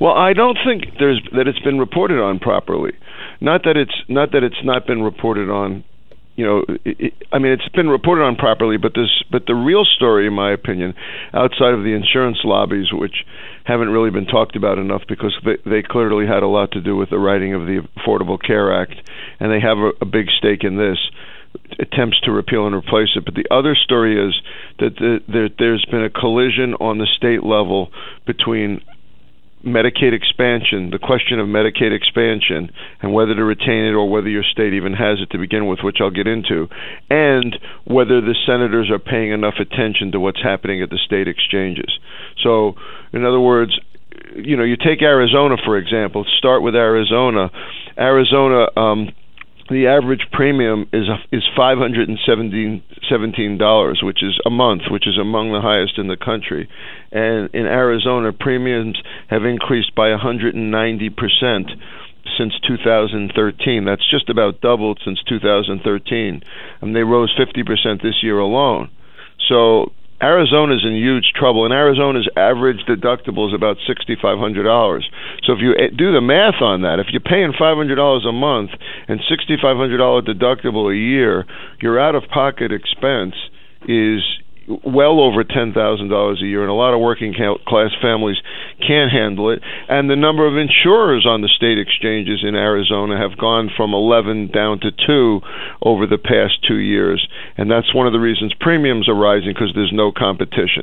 Well, I don't think there's that it's been reported on properly. Not that it's not that it's not been reported on. You know, it, it, I mean, it's been reported on properly, but this, but the real story, in my opinion, outside of the insurance lobbies, which haven't really been talked about enough because they, they clearly had a lot to do with the writing of the Affordable Care Act, and they have a, a big stake in this attempts to repeal and replace it. But the other story is that the, there, there's been a collision on the state level between Medicaid expansion, the question of Medicaid expansion, and whether to retain it or whether your state even has it to begin with, which I'll get into, and whether the senators are paying enough attention to what's happening at the state exchanges. So, in other words, you know, you take Arizona for example. Start with Arizona. Arizona. Um, the average premium is is five hundred and seventeen dollars, which is a month, which is among the highest in the country. And in Arizona, premiums have increased by 190 percent since 2013. That's just about doubled since 2013, and they rose 50 percent this year alone. So Arizona's in huge trouble, and Arizona's average deductible is about sixty-five hundred dollars. So if you eh, do the math on that, if you're paying five hundred dollars a month and sixty-five hundred dollar deductible a year, your out-of-pocket expense is well over ten thousand dollars a year, and a lot of working class families can't handle it. And the number of insurers on the state exchanges in Arizona have gone from eleven down to two over the past two years, and that's one of the reasons premiums are rising because there's no competition.